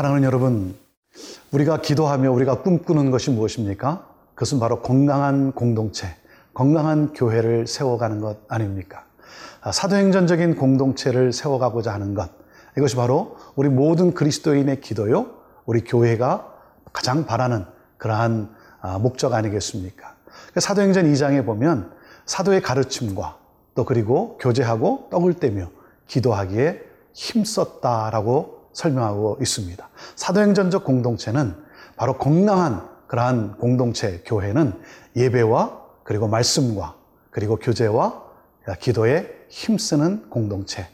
사랑하는 여러분, 우리가 기도하며 우리가 꿈꾸는 것이 무엇입니까? 그것은 바로 건강한 공동체, 건강한 교회를 세워가는 것 아닙니까? 아, 사도행전적인 공동체를 세워가고자 하는 것. 이것이 바로 우리 모든 그리스도인의 기도요, 우리 교회가 가장 바라는 그러한 아, 목적 아니겠습니까? 그러니까 사도행전 2장에 보면 사도의 가르침과 또 그리고 교제하고 떡을 떼며 기도하기에 힘썼다라고 설명하고 있습니다. 사도행전적 공동체는 바로 건강한 그러한 공동체 교회는 예배와 그리고 말씀과 그리고 교제와 기도에 힘쓰는 공동체.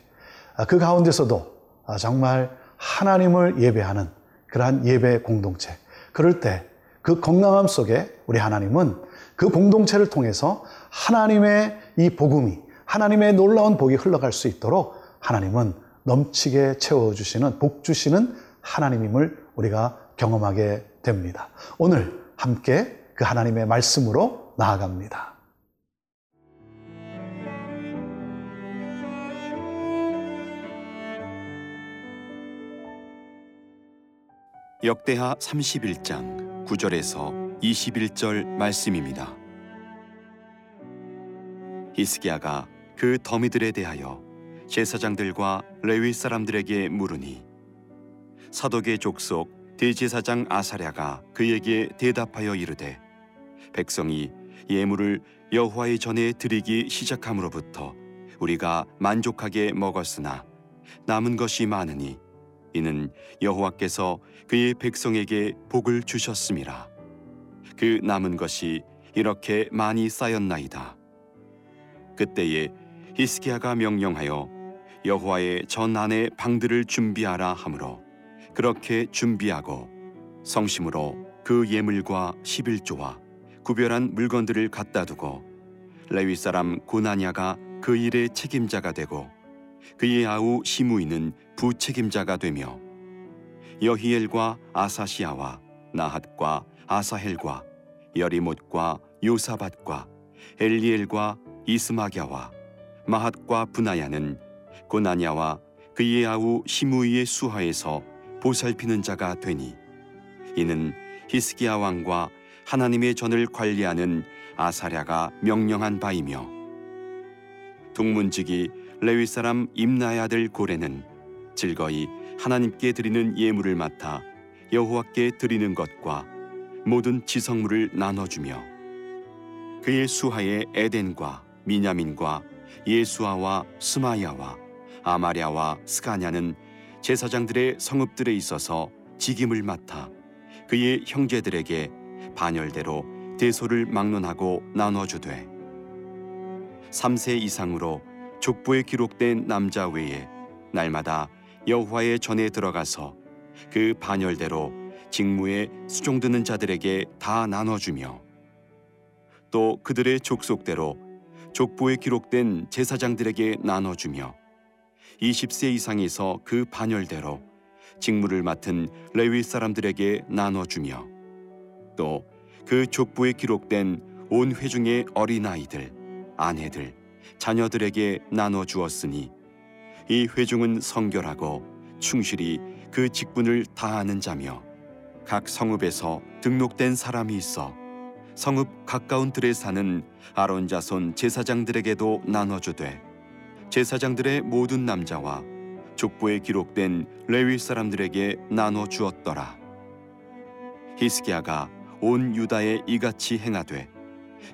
그 가운데서도 정말 하나님을 예배하는 그러한 예배 공동체. 그럴 때 그 건강함 속에 우리 하나님은 그 공동체를 통해서 하나님의 이 복음이 하나님의 놀라운 복이 흘러갈 수 있도록 하나님은 넘치게 채워주시는, 복 주시는 하나님임을 우리가 경험하게 됩니다. 오늘 함께 그 하나님의 말씀으로 나아갑니다. 역대하 31장 9절에서 21절 말씀입니다. 히스기야가 그 더미들에 대하여 제사장들과 레위 사람들에게 물으니 사독의 족속 대제사장 아사랴가 그에게 대답하여 이르되 백성이 예물을 여호와의 전에 드리기 시작함으로부터 우리가 만족하게 먹었으나 남은 것이 많으니 이는 여호와께서 그의 백성에게 복을 주셨음이라. 그 남은 것이 이렇게 많이 쌓였나이다. 그때에 히스기야가 명령하여 여호와의 전 안에 방들을 준비하라 하므로 그렇게 준비하고 성심으로 그 예물과 11조와 구별한 물건들을 갖다 두고 레위 사람 고나냐가 그 일의 책임자가 되고 그의 아우 시무이는 부책임자가 되며 여히엘과 아사시아와 나핫과 아사헬과 여리못과 요사밭과 엘리엘과 이스마갸와 마핫과 분하야는 고나냐와 그의 아우 시무이의 수하에서 보살피는 자가 되니 이는 히스기야 왕과 하나님의 전을 관리하는 아사랴가 명령한 바이며 동문직이 레위 사람 임나의 아들 고레는 즐거이 하나님께 드리는 예물을 맡아 여호와께 드리는 것과 모든 지성물을 나눠주며 그의 수하에 에덴과 미냐민과 예수아와 스마야와 아마랴와 스가냐는 제사장들의 성읍들에 있어서 직임을 맡아 그의 형제들에게 반열대로 대소를 막론하고 나눠주되 3세 이상으로 족보에 기록된 남자 외에 날마다 여호와의 전에 들어가서 그 반열대로 직무에 수종드는 자들에게 다 나눠주며 또 그들의 족속대로 족보에 기록된 제사장들에게 나눠주며 20세 이상에서 그 반열대로 직무를 맡은 레위 사람들에게 나눠주며 또 그 족보에 기록된 온 회중의 어린아이들, 아내들, 자녀들에게 나눠 주었으니 이 회중은 성결하고 충실히 그 직분을 다하는 자며 각 성읍에서 등록된 사람이 있어 성읍 가까운 들에 사는 아론 자손 제사장들에게도 나눠주되 제사장들의 모든 남자와 족보에 기록된 레위 사람들에게 나눠 주었더라. 히스기야가 온 유다에 이같이 행하되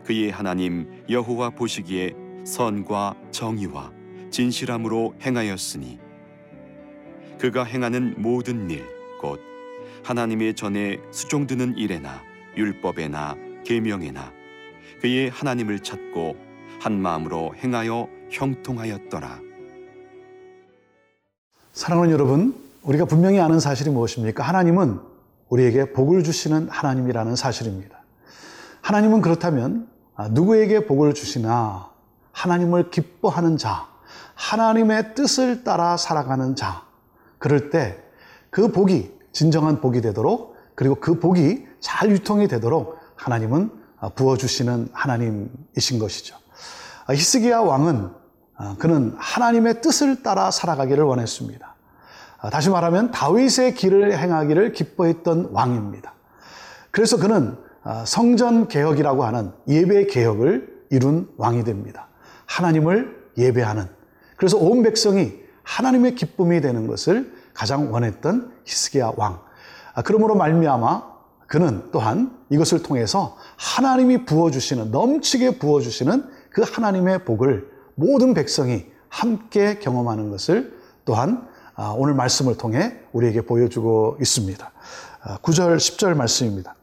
그의 하나님 여호와 보시기에 선과 정의와 진실함으로 행하였으니 그가 행하는 모든 일 곧 하나님의 전에 수종드는 일에나 율법에나 계명에나 그의 하나님을 찾고 한 마음으로 행하여 형통하였더라. 사랑하는 여러분, 우리가 분명히 아는 사실이 무엇입니까? 하나님은 우리에게 복을 주시는 하나님이라는 사실입니다. 하나님은 그렇다면 아, 누구에게 복을 주시나 하나님을 기뻐하는 자, 하나님의 뜻을 따라 살아가는 자, 그럴 때 그 복이 진정한 복이 되도록 그리고 그 복이 잘 유통이 되도록 하나님은 아, 부어주시는 하나님이신 것이죠. 아, 히스기야 왕은 아, 그는 하나님의 뜻을 따라 살아가기를 원했습니다. 아, 다시 말하면 다윗의 길을 행하기를 기뻐했던 왕입니다. 그래서 그는 아, 성전 개혁이라고 하는 예배 개혁을 이룬 왕이 됩니다. 하나님을 예배하는 그래서 온 백성이 하나님의 기쁨이 되는 것을 가장 원했던 히스기야 왕. 아, 그러므로 말미암아 그는 또한 이것을 통해서 하나님이 부어주시는 넘치게 부어주시는 그 하나님의 복을 모든 백성이 함께 경험하는 것을 또한 아, 오늘 말씀을 통해 우리에게 보여주고 있습니다. 9절, 아, 10절 말씀입니다.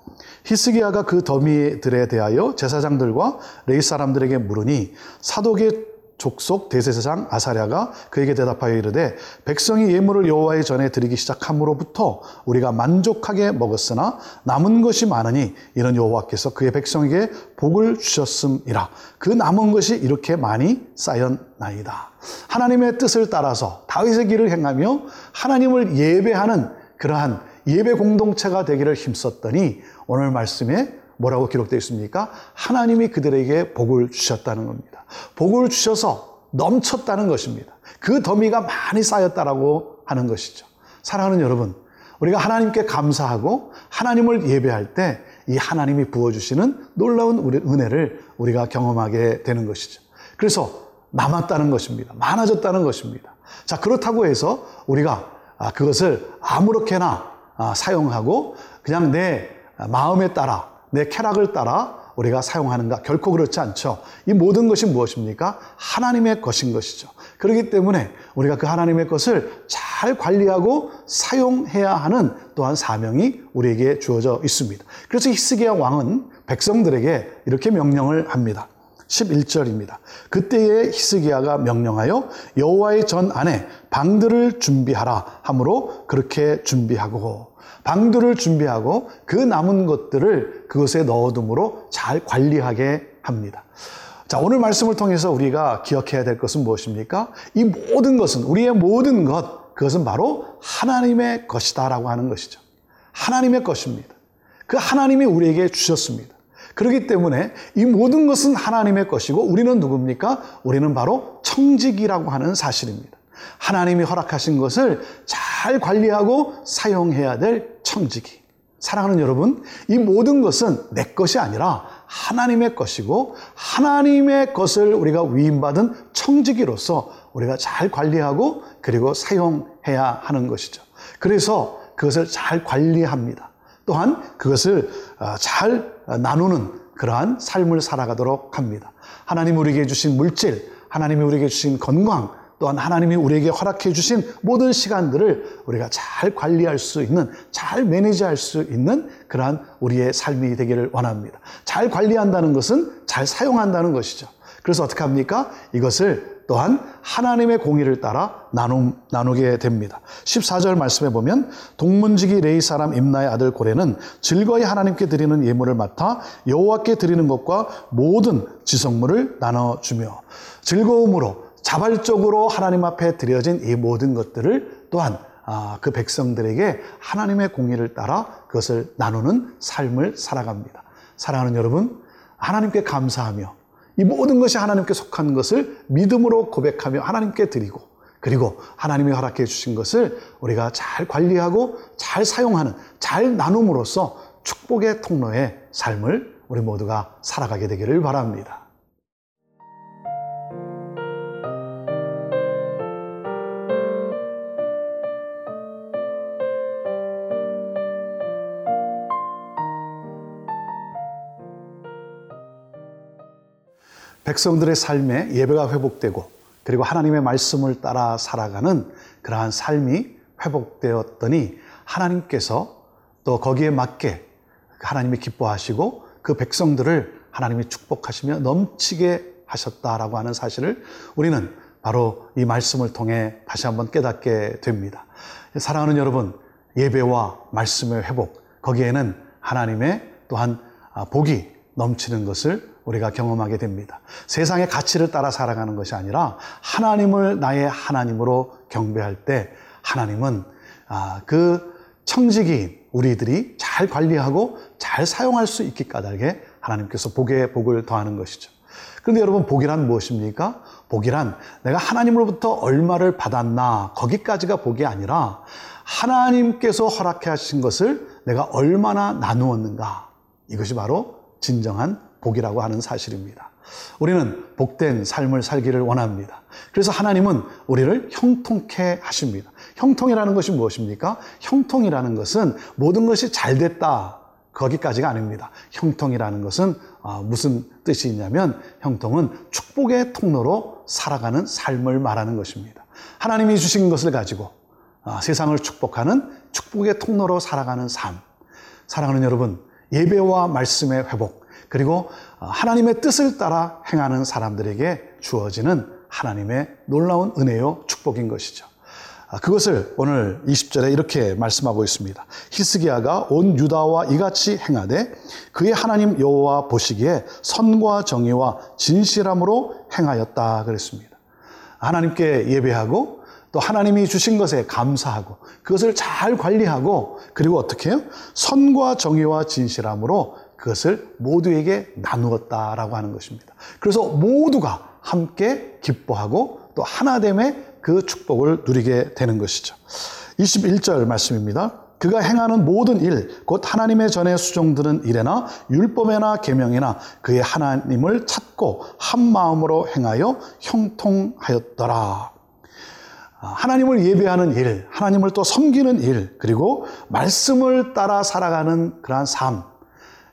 히스기야가 그 더미들에 대하여 제사장들과 레이 사람들에게 물으니 사독의 족속 대제사장 아사랴가 그에게 대답하여 이르되 백성이 예물을 여호와의 전에 드리기 시작함으로부터 우리가 만족하게 먹었으나 남은 것이 많으니 이런 여호와께서 그의 백성에게 복을 주셨음이라 그 남은 것이 이렇게 많이 쌓였나이다. 하나님의 뜻을 따라서 다윗의 길을 행하며 하나님을 예배하는 그러한 예배 공동체가 되기를 힘썼더니 오늘 말씀에 뭐라고 기록되어 있습니까? 하나님이 그들에게 복을 주셨다는 겁니다. 복을 주셔서 넘쳤다는 것입니다. 그 더미가 많이 쌓였다라고 하는 것이죠. 사랑하는 여러분, 우리가 하나님께 감사하고 하나님을 예배할 때 이 하나님이 부어주시는 놀라운 우리 은혜를 우리가 경험하게 되는 것이죠. 그래서 남았다는 것입니다. 많아졌다는 것입니다. 자, 그렇다고 해서 우리가 아, 그것을 아무렇게나 아, 사용하고 그냥 내 마음에 따라 내 쾌락을 따라 우리가 사용하는가? 결코 그렇지 않죠. 이 모든 것이 무엇입니까? 하나님의 것인 것이죠. 그렇기 때문에 우리가 그 하나님의 것을 잘 관리하고 사용해야 하는 또한 사명이 우리에게 주어져 있습니다. 그래서 히스기야 왕은 백성들에게 이렇게 명령을 합니다. 11절입니다. 그때에 히스기야가 명령하여 여호와의 전 안에 방들을 준비하라 하므로 그렇게 준비하고 방두를 준비하고 그 남은 것들을 그것에 넣어둠으로 잘 관리하게 합니다. 자, 오늘 말씀을 통해서 우리가 기억해야 될 것은 무엇입니까? 이 모든 것은, 우리의 모든 것, 그것은 바로 하나님의 것이다라고 하는 것이죠. 하나님의 것입니다. 그 하나님이 우리에게 주셨습니다. 그렇기 때문에 이 모든 것은 하나님의 것이고 우리는 누굽니까? 우리는 바로 청직이라고 하는 사실입니다. 하나님이 허락하신 것을 잘 관리하고 사용해야 될 청지기. 사랑하는 여러분, 이 모든 것은 내 것이 아니라 하나님의 것이고 하나님의 것을 우리가 위임받은 청지기로서 우리가 잘 관리하고 그리고 사용해야 하는 것이죠. 그래서 그것을 잘 관리합니다. 또한 그것을 어, 잘 나누는 그러한 삶을 살아가도록 합니다. 하나님 우리에게 주신 물질, 하나님이 우리에게 주신 건강, 또한 하나님이 우리에게 허락해 주신 모든 시간들을 우리가 잘 관리할 수 있는, 잘 매니지할 수 있는 그러한 우리의 삶이 되기를 원합니다. 잘 관리한다는 것은 잘 사용한다는 것이죠. 그래서 어떻게 합니까? 이것을 또한 하나님의 공의를 따라 나누, 나누게 됩니다. 14절 말씀에 보면 동문지기 레이 사람 임나의 아들 고레는 즐거이 하나님께 드리는 예물을 맡아 여호와께 드리는 것과 모든 지성물을 나눠주며 즐거움으로 자발적으로 하나님 앞에 드려진 이 모든 것들을 또한 아, 그 백성들에게 하나님의 공의를 따라 그것을 나누는 삶을 살아갑니다. 사랑하는 여러분, 하나님께 감사하며 이 모든 것이 하나님께 속한 것을 믿음으로 고백하며 하나님께 드리고 그리고 하나님이 허락해 주신 것을 우리가 잘 관리하고 잘 사용하는 잘 나눔으로써 축복의 통로의 삶을 우리 모두가 살아가게 되기를 바랍니다. 백성들의 삶에 예배가 회복되고 그리고 하나님의 말씀을 따라 살아가는 그러한 삶이 회복되었더니 하나님께서 또 거기에 맞게 하나님이 기뻐하시고 그 백성들을 하나님이 축복하시며 넘치게 하셨다라고 하는 사실을 우리는 바로 이 말씀을 통해 다시 한번 깨닫게 됩니다. 사랑하는 여러분, 예배와 말씀의 회복, 거기에는 하나님의 또한 복이 넘치는 것을 우리가 경험하게 됩니다. 세상의 가치를 따라 살아가는 것이 아니라 하나님을 나의 하나님으로 경배할 때 하나님은 아, 그 청지기인 우리들이 잘 관리하고 잘 사용할 수 있기 까닭에 하나님께서 복에 복을 더하는 것이죠. 그런데 여러분 복이란 무엇입니까? 복이란 내가 하나님으로부터 얼마를 받았나 거기까지가 복이 아니라 하나님께서 허락해 하신 것을 내가 얼마나 나누었는가 이것이 바로 진정한 복이라고 하는 사실입니다. 우리는 복된 삶을 살기를 원합니다. 그래서 하나님은 우리를 형통케 하십니다. 형통이라는 것이 무엇입니까? 형통이라는 것은 모든 것이 잘 됐다. 거기까지가 아닙니다. 형통이라는 것은 아, 무슨 뜻이 있냐면 형통은 축복의 통로로 살아가는 삶을 말하는 것입니다. 하나님이 주신 것을 가지고 아, 세상을 축복하는 축복의 통로로 살아가는 삶. 사랑하는 여러분, 예배와 말씀의 회복, 그리고 아, 하나님의 뜻을 따라 행하는 사람들에게 주어지는 하나님의 놀라운 은혜요 축복인 것이죠. 아, 그것을 오늘 20절에 이렇게 말씀하고 있습니다. 히스기야가 온 유다와 이같이 행하되 그의 하나님 여호와 보시기에 선과 정의와 진실함으로 행하였다 그랬습니다. 하나님께 예배하고 또 하나님이 주신 것에 감사하고 그것을 잘 관리하고 그리고 어떻게 해요? 선과 정의와 진실함으로 그것을 모두에게 나누었다라고 하는 것입니다. 그래서 모두가 함께 기뻐하고 또 하나됨의 그 축복을 누리게 되는 것이죠. 21절 말씀입니다. 그가 행하는 모든 일, 곧 하나님의 전에 수종드는 일에나 율법에나 계명이나 그의 하나님을 찾고 한 마음으로 행하여 형통하였더라. 하나님을 예배하는 일, 하나님을 또 섬기는 일, 그리고 말씀을 따라 살아가는 그러한 삶,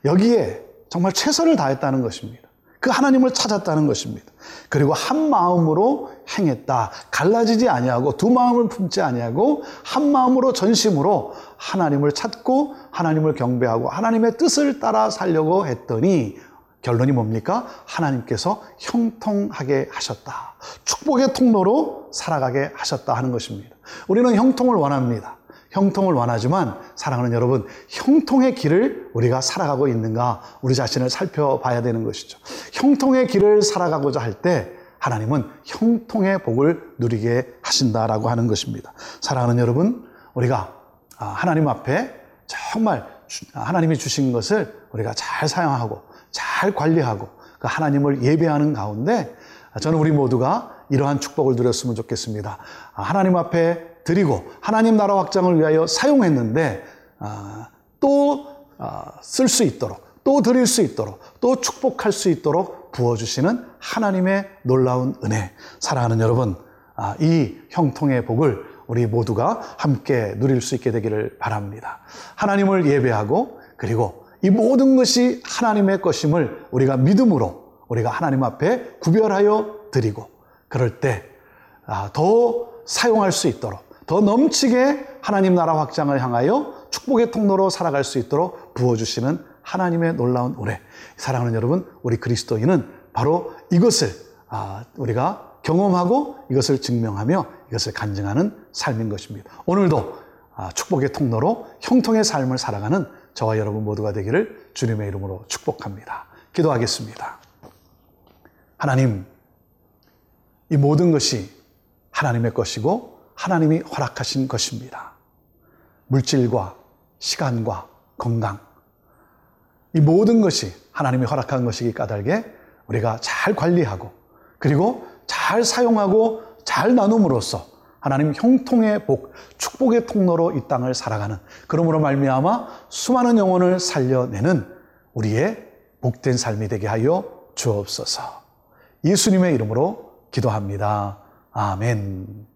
여기에 정말 최선을 다했다는 것입니다. 그 하나님을 찾았다는 것입니다. 그리고 한 마음으로 행했다. 갈라지지 아니하고 두 마음을 품지 아니하고 한 마음으로 전심으로 하나님을 찾고 하나님을 경배하고 하나님의 뜻을 따라 살려고 했더니 결론이 뭡니까? 하나님께서 형통하게 하셨다. 축복의 통로로 살아가게 하셨다 하는 것입니다. 우리는 형통을 원합니다. 형통을 원하지만 사랑하는 여러분, 형통의 길을 우리가 살아가고 있는가 우리 자신을 살펴봐야 되는 것이죠. 형통의 길을 살아가고자 할 때 하나님은 형통의 복을 누리게 하신다라고 하는 것입니다. 사랑하는 여러분, 우리가 아, 하나님 앞에 정말 하나님이 주신 것을 우리가 잘 사용하고 잘 관리하고 그 하나님을 예배하는 가운데 저는 우리 모두가 이러한 축복을 누렸으면 좋겠습니다. 아, 하나님 앞에 드리고 하나님 나라 확장을 위하여 사용했는데 아, 또쓸 수 있도록 또 드릴 수 있도록 또 축복할 수 있도록 부어주시는 하나님의 놀라운 은혜 사랑하는 여러분 아, 이 형통의 복을 우리 모두가 함께 누릴 수 있게 되기를 바랍니다. 하나님을 예배하고 그리고 이 모든 것이 하나님의 것임을 우리가 믿음으로 우리가 하나님 앞에 구별하여 드리고 그럴 때더 아, 사용할 수 있도록 더 넘치게 하나님 나라 확장을 향하여 축복의 통로로 살아갈 수 있도록 부어주시는 하나님의 놀라운 은혜. 사랑하는 여러분, 우리 그리스도인은 바로 이것을 아, 우리가 경험하고 이것을 증명하며 이것을 간증하는 삶인 것입니다. 오늘도 아, 축복의 통로로 형통의 삶을 살아가는 저와 여러분 모두가 되기를 주님의 이름으로 축복합니다. 기도하겠습니다. 하나님, 이 모든 것이 하나님의 것이고 하나님이 허락하신 것입니다. 물질과 시간과 건강. 이 모든 것이 하나님이 허락한 것이기 까닭에 우리가 잘 관리하고 그리고 잘 사용하고 잘 나눔으로써 하나님 형통의 복, 축복의 통로로 이 땅을 살아가는 그러므로 말미암아 수많은 영혼을 살려내는 우리의 복된 삶이 되게 하여 주옵소서. 예수님의 이름으로 기도합니다. 아멘.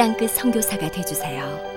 땅끝 성교사가 그 되주세요.